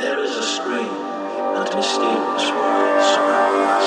There is a strange and mysterious world surrounding us.